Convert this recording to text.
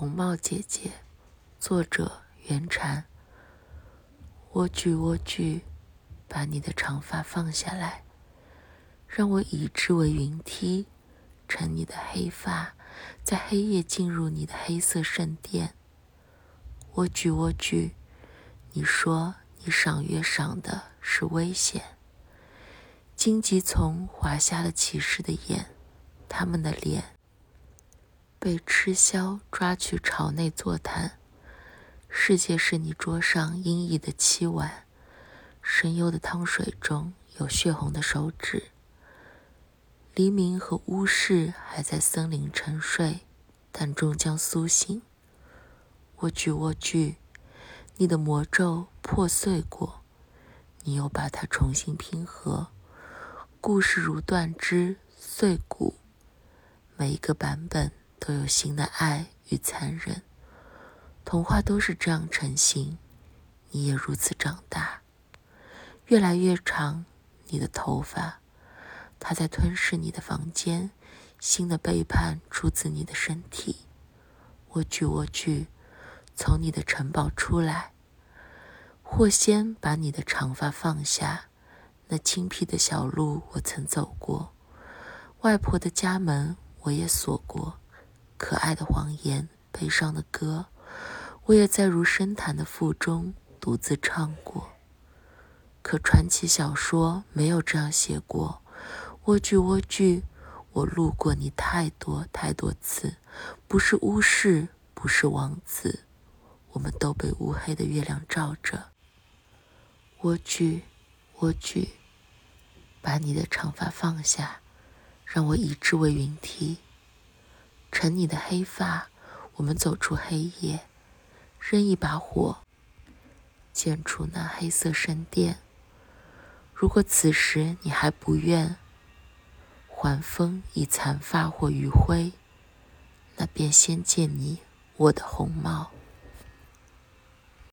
红帽姐姐，作者袁禅。莴苣，莴苣，把你的长发放下来，让我以之为云梯，乘你的黑发，在黑夜进入你的黑色圣殿。莴苣，莴苣，你说你赏月赏的是危险。荆棘丛划瞎了骑士的眼，他们的脸。被吃枭抓去朝内坐谈，世界是你桌上阴翳的漆碗，深幽的汤水中有血红的手指。黎明和巫士还在森林沉睡，但终将苏醒。莴苣，莴苣，你的魔咒破碎过，你又把它重新拼合。故事如断枝碎骨，每一个版本。都有新的爱与残忍，童话都是这样成型，你也如此长大，越来越长。你的头发，它在吞噬你的房间，新的背叛出自你的身体。莴苣，莴苣，从你的城堡出来。或先把你的长发放下，那清僻的小路我曾走过，外婆的家门我也锁过。可爱的谎言，悲伤的歌，我也在如深潭的腹中独自唱过。可传奇小说没有这样写过。莴苣，莴苣，我路过你太多太多次，不是巫师，不是王子，我们都被乌黑的月亮照着。莴苣，莴苣，把你的长发放下，让我以之为云梯。乘你的黑发，我们走出黑夜，扔一把火，建出那黑色圣殿。如果此时你还不愿还风以残发或余晖，那便先借你我的红帽。